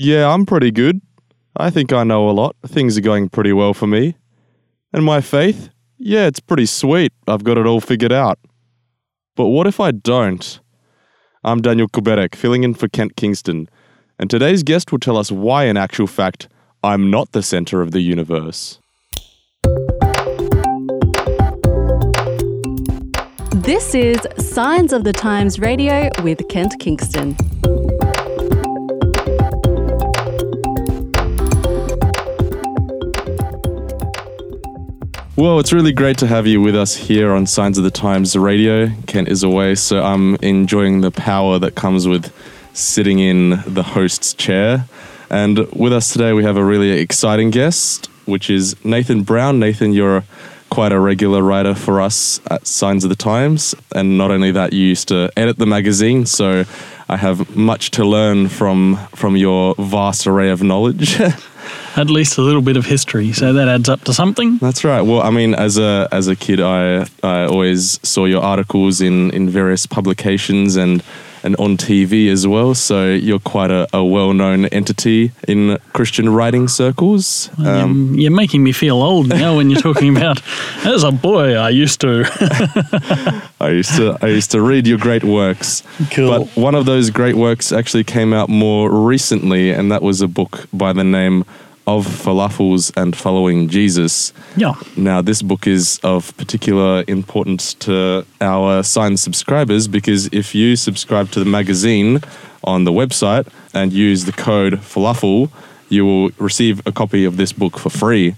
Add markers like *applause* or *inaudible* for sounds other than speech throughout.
Yeah, I'm pretty good. I think I know a lot. Things are going pretty well for me. And my faith? Yeah, it's pretty sweet. I've got it all figured out. But what if I don't? I'm Daniel Kuberek, filling in for Kent Kingston, and today's guest will tell us why, in actual fact, I'm not the center of the universe. This is Signs of the Times Radio with Kent Kingston. Well, it's really great to have you with us here on Signs of the Times Radio. Kent is away, so I'm enjoying the power that comes with sitting in the host's chair. And with us today, we have a really exciting guest, which is Nathan Brown. Nathan, you're quite a regular writer for us at Signs of the Times. And not only that, you used to edit the magazine, so I have much to learn from from your vast array of knowledge. *laughs* at least a little bit of history, so that adds up to something. That's right. Well, I mean, as a as a kid, I I always saw your articles in in various publications and and on TV as well. So you're quite a, a well known entity in Christian writing circles. Um, you're, you're, making me feel old now when you're talking about. As a boy, I used to. *laughs* I used to I used to read your great works. Cool. But one of those great works actually came out more recently, and that was a book by the name of falafels and following Jesus. Yeah. Now, this book is of particular importance to our Signs subscribers because if you subscribe to the magazine on the website and use the code falafel, you will receive a copy of this book for free.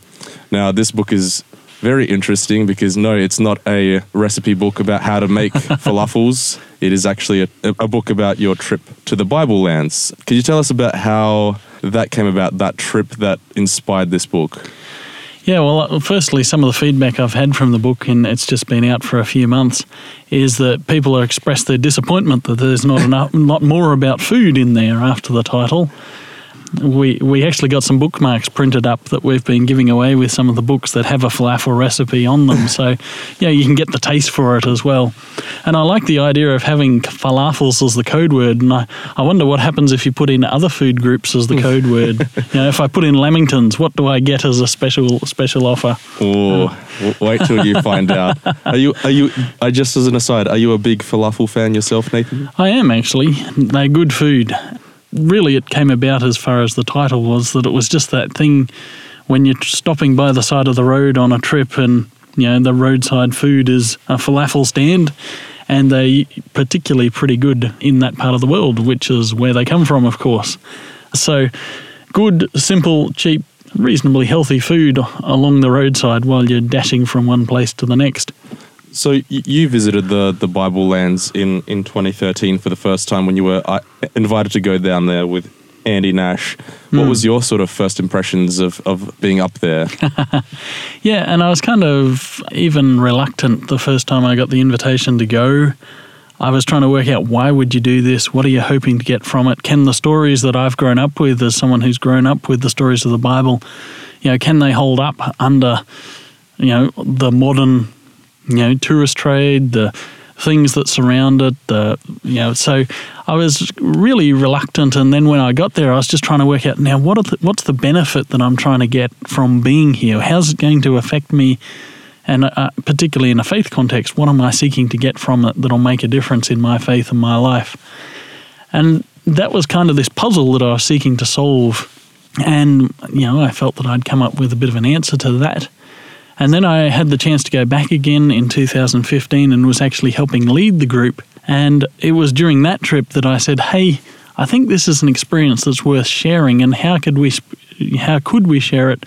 Now, this book is very interesting because no, it's not a recipe book about how to make *laughs* falafels. It is actually a, a book about your trip to the Bible lands. Could you tell us about how that came about, that trip that inspired this book? Yeah, well, uh, firstly, some of the feedback I've had from the book, and it's just been out for a few months, is that people have expressed their disappointment that there's not enough, *laughs* not more about food in there after the title we we actually got some bookmarks printed up that we've been giving away with some of the books that have a falafel recipe on them. so, yeah, you can get the taste for it as well. And I like the idea of having falafels as the code word. And I, I wonder what happens if you put in other food groups as the code word. *laughs* you know, if I put in Lamingtons, what do I get as a special special offer? Oh, uh, wait till you find out. Are you are you? I just as an aside, are you a big falafel fan yourself, Nathan? I am actually. They're good food really it came about as far as the title was that it was just that thing when you're stopping by the side of the road on a trip and you know the roadside food is a falafel stand and they particularly pretty good in that part of the world which is where they come from of course. So good simple cheap reasonably healthy food along the roadside while you're dashing from one place to the next so you visited the the Bible lands in in 2013 for the first time when you were uh, invited to go down there with Andy Nash. What mm. was your sort of first impressions of, of being up there? *laughs* yeah, and I was kind of even reluctant the first time I got the invitation to go. I was trying to work out why would you do this? What are you hoping to get from it? Can the stories that I've grown up with as someone who's grown up with the stories of the Bible, you know, can they hold up under, you know, the modern you know, tourist trade, the things that surround it, the you know. So I was really reluctant, and then when I got there, I was just trying to work out now what the, what's the benefit that I'm trying to get from being here? How's it going to affect me? And uh, particularly in a faith context, what am I seeking to get from it that'll make a difference in my faith and my life? And that was kind of this puzzle that I was seeking to solve. And, you know, I felt that I'd come up with a bit of an answer to that. And then I had the chance to go back again in 2015 and was actually helping lead the group. And it was during that trip that I said, "Hey, I think this is an experience that's worth sharing, and how could we, how could we share it?"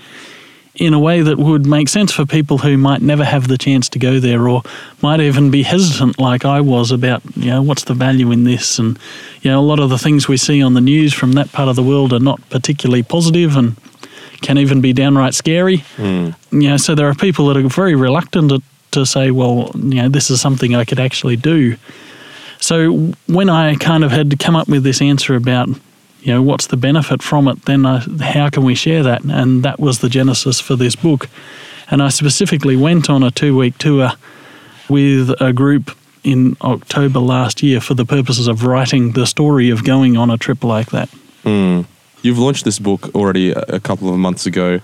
in a way that would make sense for people who might never have the chance to go there or might even be hesitant like I was about, you know, what's the value in this? And, you know, a lot of the things we see on the news from that part of the world are not particularly positive and can even be downright scary. Mm. You know, so there are people that are very reluctant to, to say, well, you know, this is something I could actually do. So when I kind of had to come up with this answer about, you know, what's the benefit from it, then I, how can we share that? And that was the genesis for this book. And I specifically went on a two week tour with a group in October last year for the purposes of writing the story of going on a trip like that. Mm. You've launched this book already a, couple of months ago.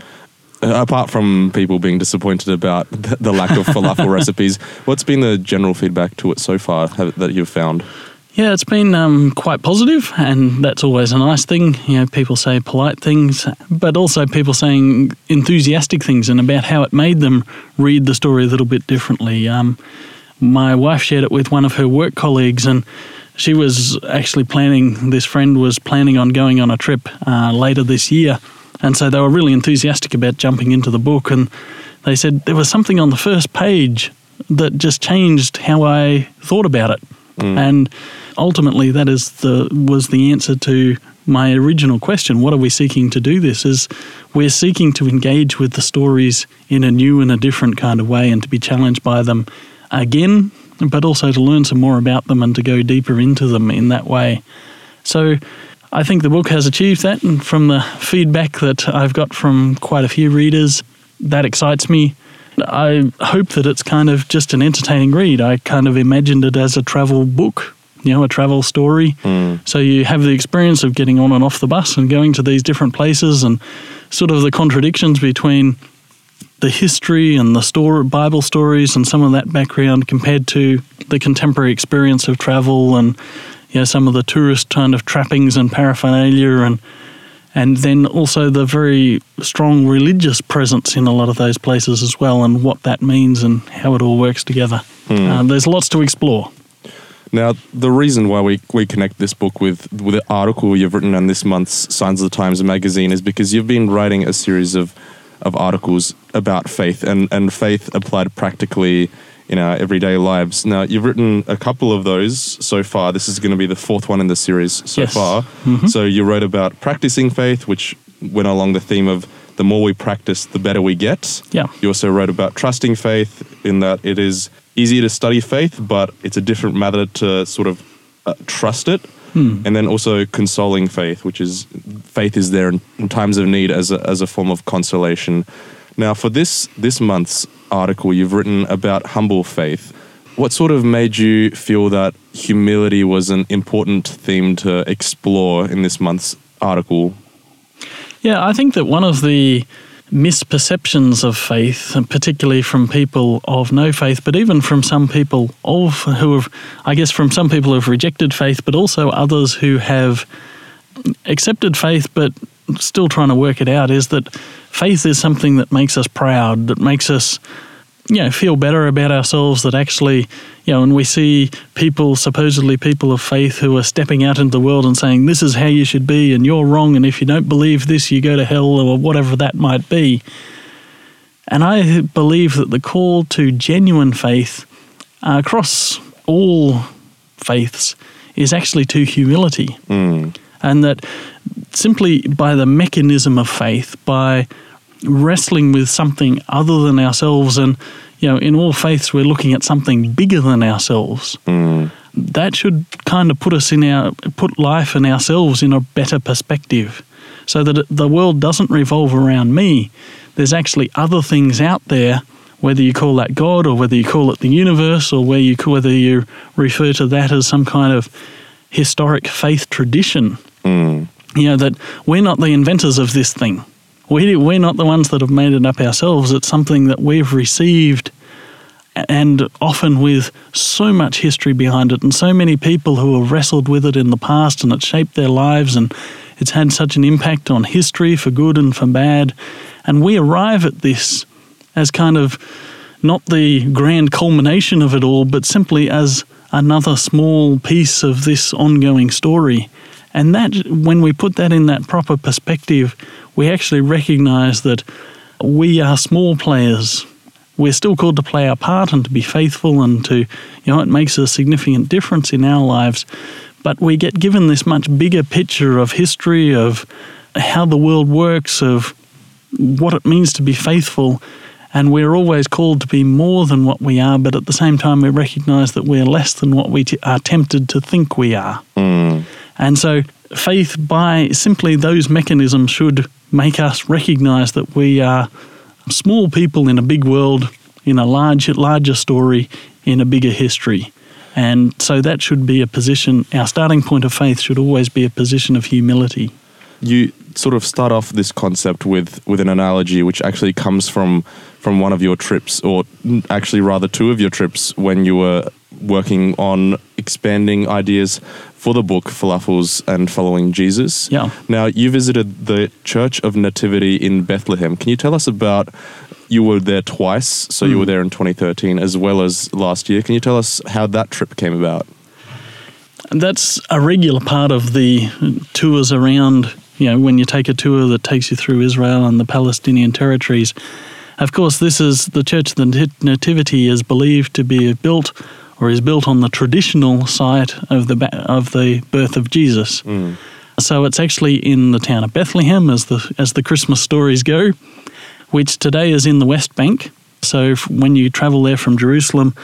Uh, apart from people being disappointed about *laughs* the, the lack of falafel *laughs* recipes, what's been the general feedback to it so far have, that you've found? Yeah, it's been um, quite positive, and that's always a nice thing. You know, people say polite things, but also people saying enthusiastic things and about how it made them read the story a little bit differently. Um, my wife shared it with one of her work colleagues, and she was actually planning, this friend was planning on going on a trip uh, later this year. And so they were really enthusiastic about jumping into the book. And they said there was something on the first page that just changed how I thought about it. Mm. And ultimately, that is the was the answer to my original question. What are we seeking to do? This is we're seeking to engage with the stories in a new and a different kind of way, and to be challenged by them again but also to learn some more about them and to go deeper into them in that way. So I think the book has achieved that, and from the feedback that I've got from quite a few readers, that excites me. I hope that it's kind of just an entertaining read. I kind of imagined it as a travel book, you know, a travel story. Mm. So you have the experience of getting on and off the bus and going to these different places and sort of the contradictions between the history and the story, Bible stories and some of that background compared to the contemporary experience of travel and you know, some of the tourist kind of trappings and paraphernalia and and then also the very strong religious presence in a lot of those places as well and what that means and how it all works together. Hmm. Uh, there's lots to explore. Now, the reason why we, we connect this book with, with the article you've written on this month's Signs of the Times magazine is because you've been writing a series of of articles about faith and, and faith applied practically in our everyday lives. Now, you've written a couple of those so far. This is going to be the fourth one in the series so yes. far. Mm-hmm. So, you wrote about practicing faith, which went along the theme of the more we practice, the better we get. Yeah. You also wrote about trusting faith, in that it is easier to study faith, but it's a different matter to sort of uh, trust it. Hmm. And then also consoling faith, which is faith is there in, in times of need as a, as a form of consolation. Now, for this this month's article, you've written about humble faith. What sort of made you feel that humility was an important theme to explore in this month's article? Yeah, I think that one of the misperceptions of faith, particularly from people of no faith, but even from some people of who have, I guess, from some people who have rejected faith, but also others who have accepted faith but still trying to work it out, is that faith is something that makes us proud, that makes us you know, feel better about ourselves that actually, you know, and we see people, supposedly people of faith, who are stepping out into the world and saying, this is how you should be, and you're wrong, and if you don't believe this, you go to hell, or whatever that might be. And I believe that the call to genuine faith uh, across all faiths is actually to humility. Mm. And that simply by the mechanism of faith, by wrestling with something other than ourselves and you know in all faiths we're looking at something bigger than ourselves mm. that should kind of put us in our put life and ourselves in a better perspective so that the world doesn't revolve around me there's actually other things out there whether you call that god or whether you call it the universe or where you whether you refer to that as some kind of historic faith tradition mm. You know that we're not the inventors of this thing we, we're not the ones that have made it up ourselves. It's something that we've received and often with so much history behind it and so many people who have wrestled with it in the past and it's shaped their lives and it's had such an impact on history for good and for bad. And we arrive at this as kind of not the grand culmination of it all, but simply as another small piece of this ongoing story. And that, when we put that in that proper perspective, we actually recognize that we are small players. We're still called to play our part and to be faithful and to, you know, it makes a significant difference in our lives. But we get given this much bigger picture of history, of how the world works, of what it means to be faithful. And we're always called to be more than what we are, but at the same time, we recognize that we're less than what we t- are tempted to think we are. Mm. And so, faith, by simply those mechanisms, should make us recognize that we are small people in a big world, in a large, larger story, in a bigger history. And so that should be a position, our starting point of faith should always be a position of humility. You sort of start off this concept with with an analogy, which actually comes from from one of your trips, or actually rather two of your trips when you were working on expanding ideas for the book Falafels and Following Jesus. Yeah. Now you visited the Church of Nativity in Bethlehem. Can you tell us about? You were there twice, so you Mm. were there in 2013 as well as last year. Can you tell us how that trip came about? That's a regular part of the tours around, you know, when you take a tour that takes you through Israel and the Palestinian territories. Of course, this is the Church of the Nativity is believed to be built or is built on the traditional site of the of the birth of Jesus. Mm. So it's actually in the town of Bethlehem, as the as the Christmas stories go, which today is in the West Bank. So when you travel there from Jerusalem,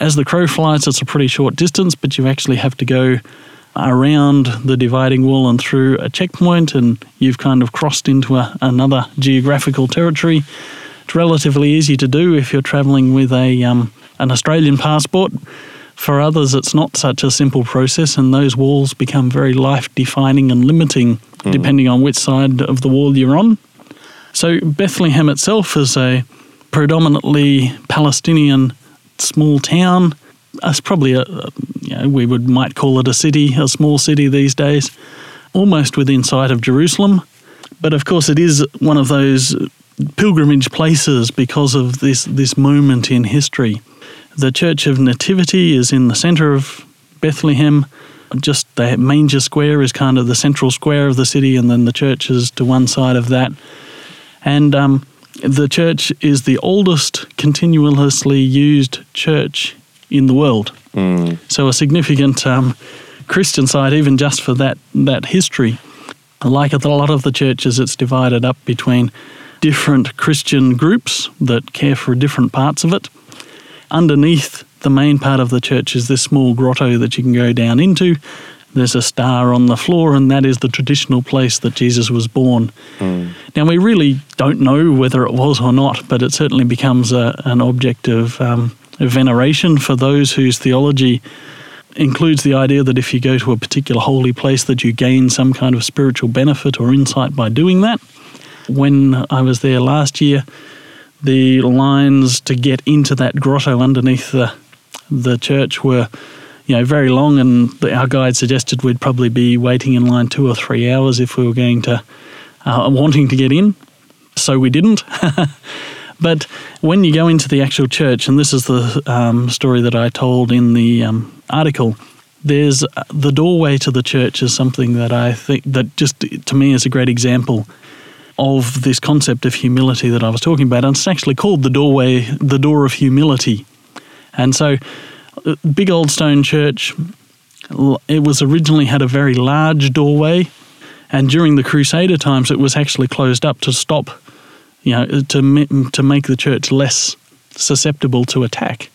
as the crow flies, it's a pretty short distance, but you actually have to go around the dividing wall and through a checkpoint, and you've kind of crossed into a, another geographical territory. It's relatively easy to do if you're travelling with a um, an Australian passport. For others, it's not such a simple process, and those walls become very life defining and limiting depending on which side of the wall you're on. So, Bethlehem itself is a predominantly Palestinian small town. It's probably a- you know, we would might call it a city, a small city these days, almost within sight of Jerusalem. But of course, it is one of those pilgrimage places because of this this moment in history. The Church of Nativity is in the centre of Bethlehem. Just the manger square is kind of the central square of the city, and then the church is to one side of that. And um, the church is the oldest continuously used church in the world. So a significant um, Christian site, even just for that that history. Like a lot of the churches, it's divided up between different Christian groups that care for different parts of it. Underneath the main part of the church is this small grotto that you can go down into. There's a star on the floor, and that is the traditional place that Jesus was born. Now, we really don't know whether it was or not, but it certainly becomes a, an object of um, veneration for those whose theology includes the idea that if you go to a particular holy place that you gain some kind of spiritual benefit or insight by doing that. When I was there last year, the lines to get into that grotto underneath the the church were you know very long and the, our guide suggested we'd probably be waiting in line two or three hours if we were going to uh, wanting to get in so we didn't *laughs* but when you go into the actual church and this is the um, story that i told in the um, article there's uh, the doorway to the church is something that i think that just to me is a great example of this concept of humility that I was talking about, and it's actually called the doorway, the door of humility. And so, uh, big old stone church. It was originally had a very large doorway, and during the Crusader times, it was actually closed up to stop, you know, to to make the church less susceptible to attack.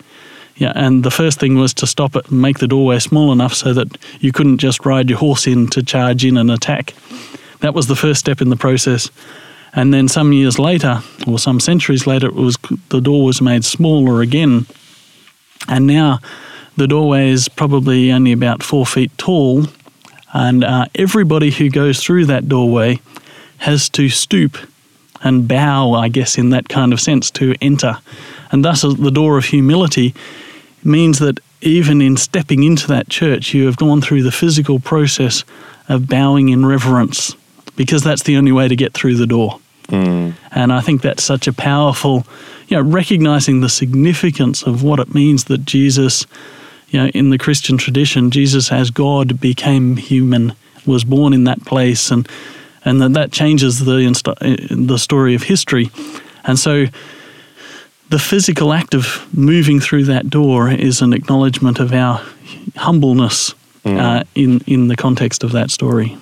Yeah, and the first thing was to stop it and make the doorway small enough so that you couldn't just ride your horse in to charge in and attack. That was the first step in the process. And then some years later, or some centuries later, it was the door was made smaller again. And now the doorway is probably only about four feet tall. And uh, everybody who goes through that doorway has to stoop and bow, I guess, in that kind of sense, to enter. And thus, uh, the door of humility means that even in stepping into that church, you have gone through the physical process of bowing in reverence, because that's the only way to get through the door. And I think that's such a powerful, you know, recognizing the significance of what it means that Jesus, you know, in the Christian tradition, Jesus as God became human, was born in that place, and and that that changes the insta- the story of history. And so, the physical act of moving through that door is an acknowledgement of our humbleness uh, in in the context of that story.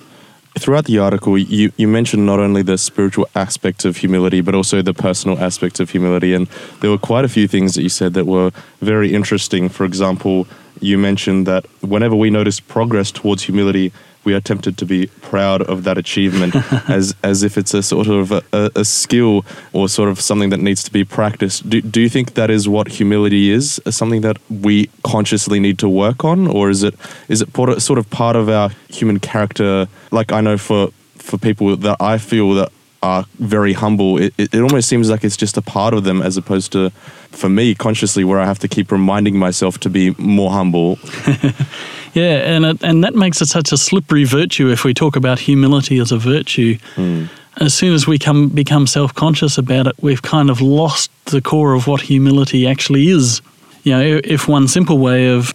Throughout the article, you, you mentioned not only the spiritual aspect of humility, but also the personal aspect of humility. And there were quite a few things that you said that were very interesting. For example, you mentioned that whenever we notice progress towards humility, we are tempted to be proud of that achievement *laughs* as, as if it's a sort of a, a, a skill or sort of something that needs to be practiced. Do, do you think that is what humility is? Something that we consciously need to work on? Or is it, is it sort of part of our human character? Like I know for, for people that I feel that are very humble, it, it, it almost seems like it's just a part of them as opposed to, for me, consciously, where I have to keep reminding myself to be more humble. *laughs* Yeah, and it, and that makes it such a slippery virtue if we talk about humility as a virtue. Hmm. As soon as we come become self conscious about it, we've kind of lost the core of what humility actually is. You know, if one simple way of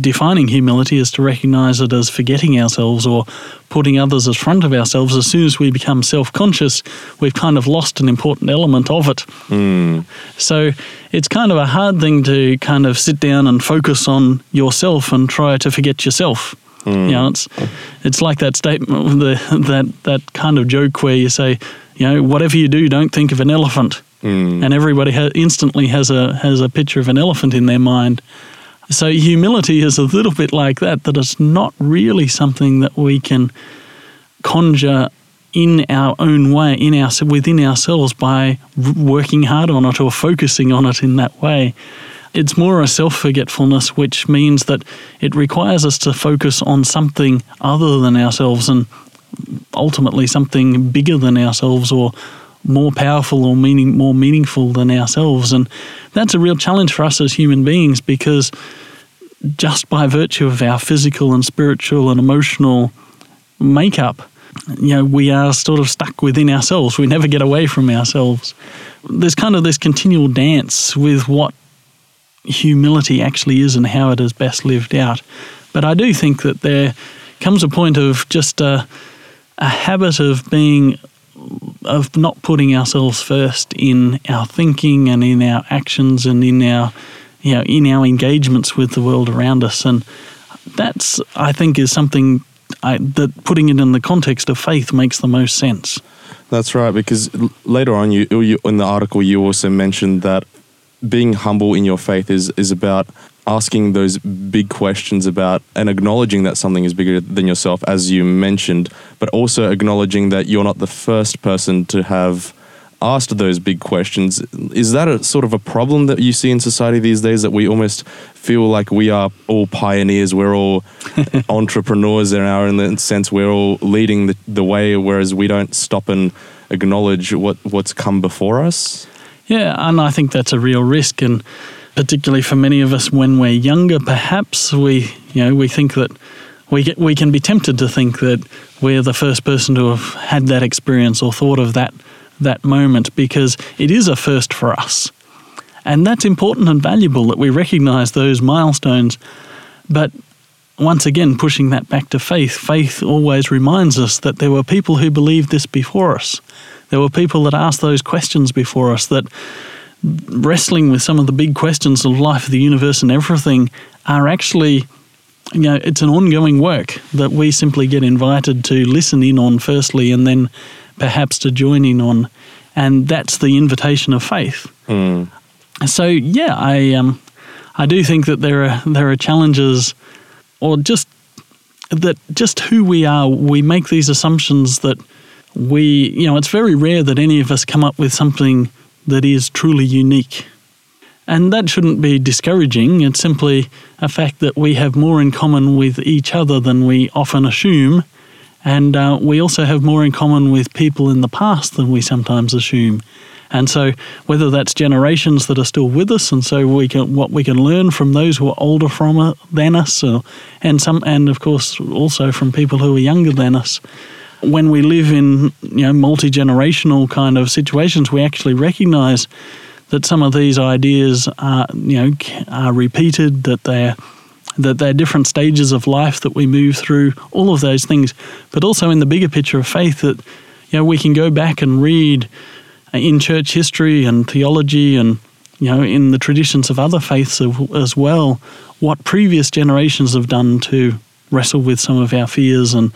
defining humility is to recognize it as forgetting ourselves or putting others in front of ourselves, as soon as we become self conscious, we've kind of lost an important element of it. Hmm. So it's kind of a hard thing to kind of sit down and focus on yourself and try to forget yourself. Hmm. You know, it's it's like that statement, the, that that kind of joke where you say, you know, whatever you do, don't think of an elephant, hmm. and everybody ha- instantly has a has a picture of an elephant in their mind. So humility is a little bit like that. That it's not really something that we can conjure in our own way, in our within ourselves by working hard on it or focusing on it in that way. It's more a self forgetfulness, which means that it requires us to focus on something other than ourselves and ultimately something bigger than ourselves or more powerful or meaning more meaningful than ourselves. And that's a real challenge for us as human beings because just by virtue of our physical and spiritual and emotional makeup, you know, we are sort of stuck within ourselves. We never get away from ourselves. There's kind of this continual dance with what humility actually is and how it is best lived out. But I do think that there comes a point of just a, a habit of being of not putting ourselves first in our thinking and in our actions and in our you know in our engagements with the world around us and that's I think is something I, that putting it in the context of faith makes the most sense. That's right, because later on, you, you in the article you also mentioned that being humble in your faith is is about asking those big questions about and acknowledging that something is bigger than yourself, as you mentioned, but also acknowledging that you're not the first person to have asked those big questions. Is that a sort of a problem that you see in society these days that we almost feel like we are all pioneers, we're all *laughs* entrepreneurs in our in the sense we're all leading the, the way, whereas we don't stop and acknowledge what, what's come before us? Yeah, and I think that's a real risk, and particularly for many of us when we're younger, perhaps we, you know, we think that we get, we can be tempted to think that we're the first person to have had that experience or thought of that that moment because it is a first for us, and that's important and valuable that we recognise those milestones, but. Once again, pushing that back to faith, faith always reminds us that there were people who believed this before us. There were people that asked those questions before us, that wrestling with some of the big questions of life, the universe, and everything are actually, you know, it's an ongoing work that we simply get invited to listen in on firstly and then perhaps to join in on. And that's the invitation of faith. So, yeah, I, um, I do think that there are, there are challenges or just that just who we are, we make these assumptions that we, you know, it's very rare that any of us come up with something that is truly unique. And that shouldn't be discouraging. It's simply a fact that we have more in common with each other than we often assume. And uh, we also have more in common with people in the past than we sometimes assume. And so, whether that's generations that are still with us, and so we can what we can learn from those who are older from uh, than us, or, and some, and of course also from people who are younger than us, when we live in you know multi generational kind of situations, we actually recognise that some of these ideas are you know are repeated, that they're that they're different stages of life that we move through, all of those things, but also in the bigger picture of faith that you know we can go back and read uh, in church history and theology and you know in the traditions of other faiths as well what previous generations have done to wrestle with some of our fears and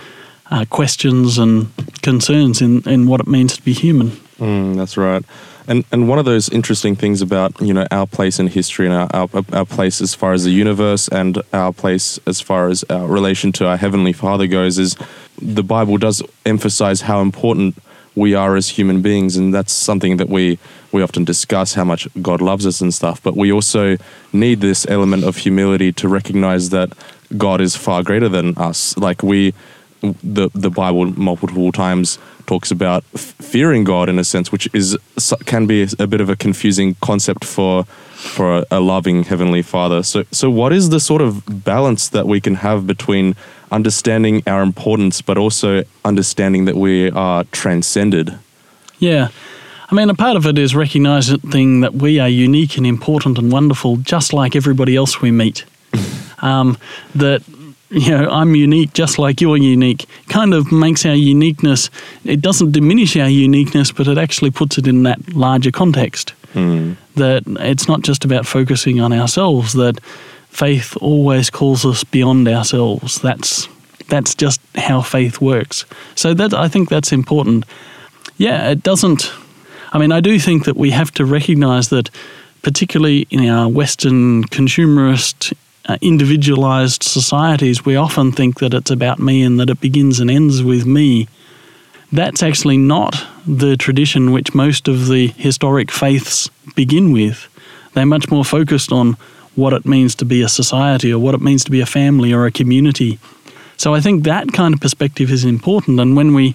uh, questions and concerns in, in what it means to be human. Mm, that's right. And and one of those interesting things about you know our place in history and our, our our place as far as the universe and our place as far as our relation to our heavenly Father goes is the Bible does emphasize how important we are as human beings, and that's something that we we often discuss how much God loves us and stuff. But we also need this element of humility to recognize that God is far greater than us. Like we the the Bible multiple times talks about f- fearing God in a sense, which is can be a bit of a confusing concept for for a, a loving heavenly Father. So so what is the sort of balance that we can have between understanding our importance, but also understanding that we are transcended? Yeah. I mean, a part of it is recognizing that we are unique and important and wonderful, just like everybody else we meet. *laughs* um, that you know, I'm unique just like you're unique, kind of makes our uniqueness, it doesn't diminish our uniqueness, but it actually puts it in that larger context. Mm. That it's not just about focusing on ourselves, that faith always calls us beyond ourselves. That's that's just how faith works. So that I think that's important. Yeah, it doesn't I mean, I do think that we have to recognize that particularly in our Western consumerist uh, individualized societies, we often think that it's about me and that it begins and ends with me. That's actually not the tradition which most of the historic faiths begin with. They're much more focused on what it means to be a society or what it means to be a family or a community. So I think that kind of perspective is important. And when we,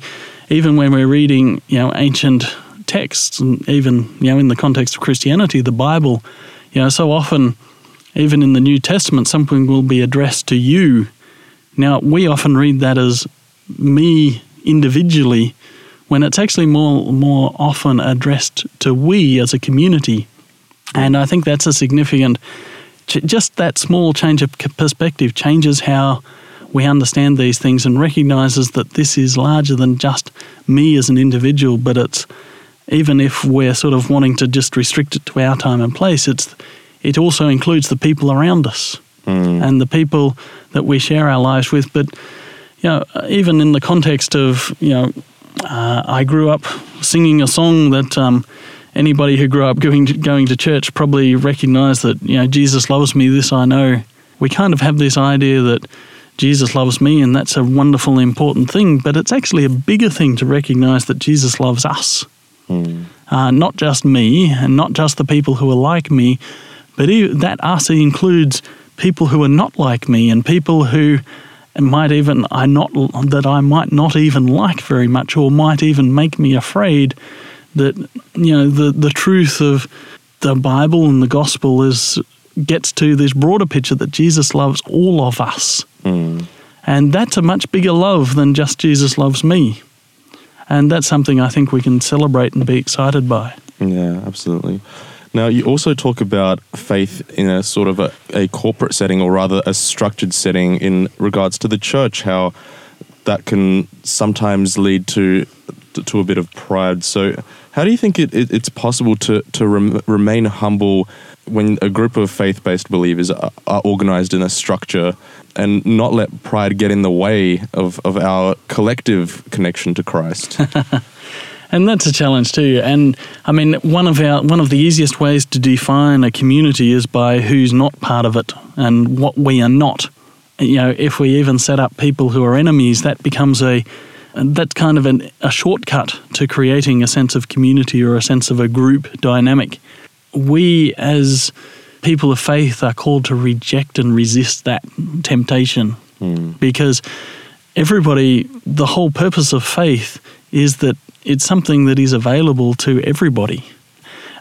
even when we're reading, you know, ancient texts, and even you know, in the context of Christianity, the Bible, you know, so often even in the New Testament, something will be addressed to you. Now, we often read that as me individually, when it's actually more, more often addressed to we as a community. And I think that's a significant, just that small change of perspective changes how we understand these things and recognizes that this is larger than just me as an individual, but it's even if we're sort of wanting to just restrict it to our time and place, it's it also includes the people around us mm. and the people that we share our lives with. But you know, even in the context of you know, uh, I grew up singing a song that um, anybody who grew up going to, going to church probably recognised that you know Jesus loves me. This I know. We kind of have this idea that Jesus loves me, and that's a wonderful, important thing. But it's actually a bigger thing to recognise that Jesus loves us. Mm. Uh, not just me, and not just the people who are like me, but that us includes people who are not like me and people who might even I not that I might not even like very much or might even make me afraid that you know the the truth of the Bible and the gospel is gets to this broader picture that Jesus loves all of us. Mm. And that's a much bigger love than just Jesus loves me. And that's something I think we can celebrate and be excited by. Yeah, absolutely. Now, you also talk about faith in a sort of a, a corporate setting, or rather a structured setting, in regards to the church, how that can sometimes lead to to a bit of pride. So, how do you think it, it it's possible to to rem, remain humble when a group of faith based believers are, are, organized in a structure and not let pride get in the way of, of our collective connection to Christ? *laughs* and that's a challenge too. And I mean, one of our one of the easiest ways to define a community is by who's not part of it and what we are not. You know, if we even set up people who are enemies, that becomes a that's kind of an, a shortcut to creating a sense of community or a sense of a group dynamic. We, as people of faith, are called to reject and resist that temptation mm. because everybody, the whole purpose of faith is that it's something that is available to everybody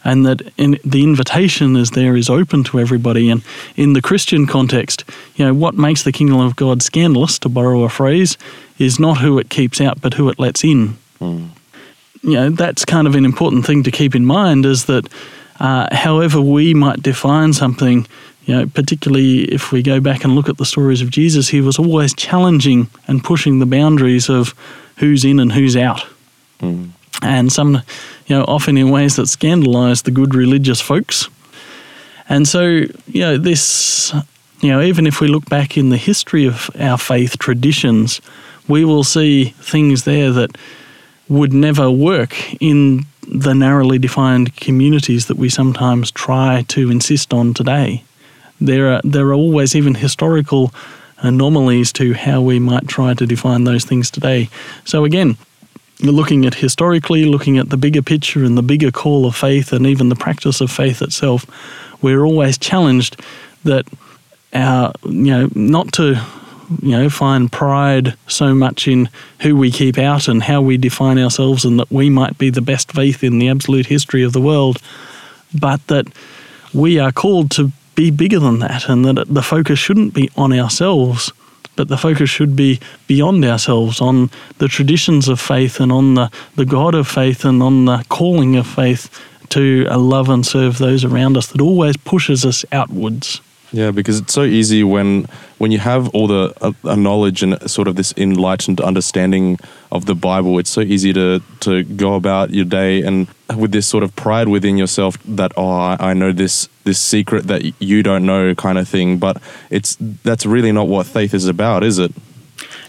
and that in, the invitation is there is open to everybody. And in the christian context you know what makes the kingdom of god scandalous to borrow a phrase is not who it keeps out but who it lets in. Mm. you know that's kind of an important thing to keep in mind is that uh, however we might define something you know particularly if we go back and look at the stories of jesus he was always challenging and pushing the boundaries of who's in and who's out Mm. And some, you know, often in ways that scandalize the good religious folks. And so, you know, this, you know, even if we look back in the history of our faith traditions, we will see things there that would never work in the narrowly defined communities that we sometimes try to insist on today. There are there are always even historical anomalies to how we might try to define those things today. So again, looking at historically, looking at the bigger picture and the bigger call of faith and even the practice of faith itself, we're always challenged that our, you know, not to you know, find pride so much in who we keep out and how we define ourselves, and that we might be the best faith in the absolute history of the world, but that we are called to be bigger than that, and that the focus shouldn't be on ourselves, but the focus should be beyond ourselves, on the traditions of faith and on the, the God of faith and on the calling of faith to love and serve those around us that always pushes us outwards. Yeah, because it's so easy when when you have all the uh, knowledge and sort of this enlightened understanding of the Bible. It's so easy to to go about your day and with this sort of pride within yourself that oh I, I know this this secret that you don't know kind of thing. But it's that's really not what faith is about, is it?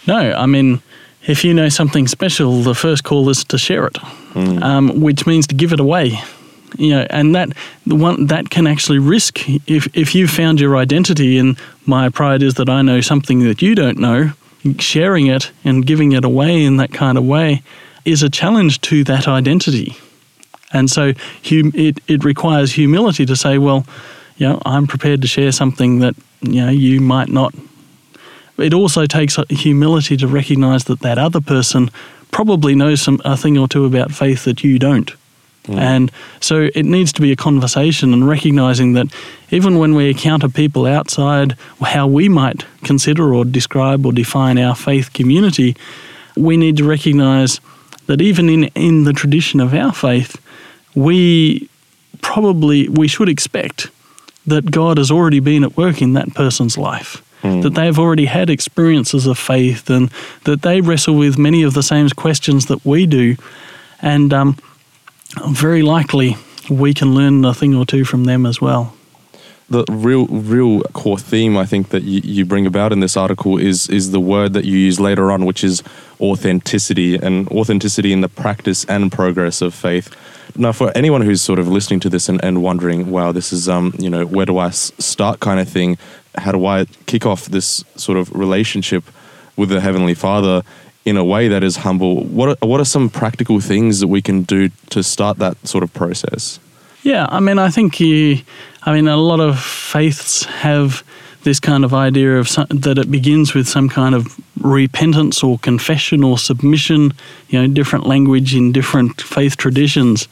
No, I mean if you know something special, the first call is to share it, mm. um, which means to give it away you know, and that the one that can actually risk if if you found your identity in my pride is that I know something that you don't know, sharing it and giving it away in that kind of way is a challenge to that identity, and so hum, it it requires humility to say, well, you know, I'm prepared to share something that you know you might not. It also takes humility to recognize that that other person probably knows some a thing or two about faith that you don't Mm. And so it needs to be a conversation and recognizing that even when we encounter people outside how we might consider or describe or define our faith community, we need to recognize that even in, in the tradition of our faith, we probably we should expect that God has already been at work in that person's life. Mm. That they've already had experiences of faith and that they wrestle with many of the same questions that we do. And um, very likely we can learn a thing or two from them as well. The real, real core theme I think that you, you bring about in this article is is the word that you use later on, which is authenticity, and authenticity in the practice and progress of faith. Now, for anyone who's sort of listening to this and, and wondering, wow, this is um, you know, where do I start, kind of thing? How do I kick off this sort of relationship with the Heavenly Father? in a way that is humble, what are, what are some practical things that we can do to start that sort of process? Yeah, I mean, I think you, I mean, a lot of faiths have this kind of idea of some, that it begins with some kind of repentance or confession or submission, you know, different language in different faith traditions,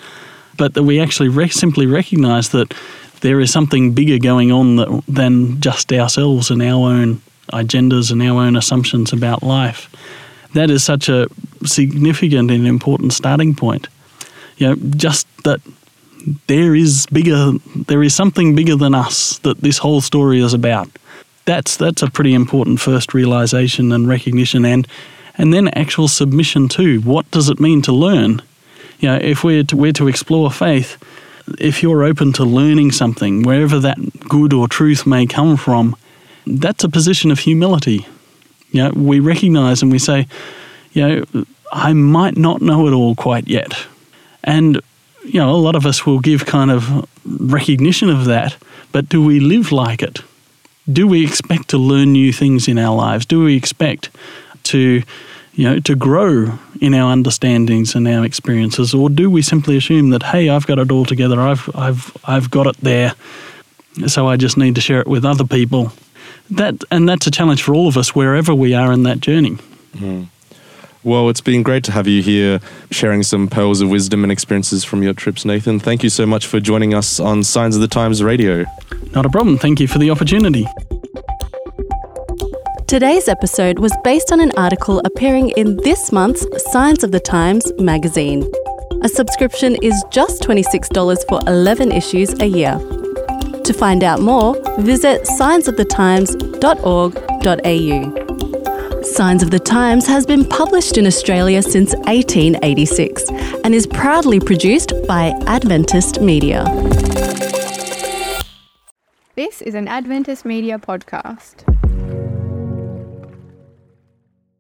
but that we actually simply recognize that there is something bigger going on that, than just ourselves and our own agendas and our own assumptions about life that is such a significant and important starting point. You know, just that there is bigger, there is something bigger than us that this whole story is about. That's that's a pretty important first realization and recognition, and and then actual submission too. What does it mean to learn? You know, if we're to, we're to explore faith, if you're open to learning something, wherever that good or truth may come from, that's a position of humility. You know, we recognize and we say, you know, I might not know it all quite yet. And, you know, a lot of us will give kind of recognition of that, but do we live like it? Do we expect to learn new things in our lives? Do we expect to, you know, to grow in our understandings and our experiences, or do we simply assume that, hey, I've got it all together, I've, I've, I've got it there, so I just need to share it with other people? that and that's a challenge for all of us wherever we are in that journey. Mm. Well, it's been great to have you here sharing some pearls of wisdom and experiences from your trips, Nathan. Thank you so much for joining us on Signs of the Times Radio. Not a problem. Thank you for the opportunity. Today's episode was based on an article appearing in this month's Signs of the Times magazine. A subscription is just $26 for 11 issues a year. To find out more, visit signsofthetimes.org.au. Signs of the Times has been published in Australia since 1886 and is proudly produced by Adventist Media. This is an Adventist Media podcast.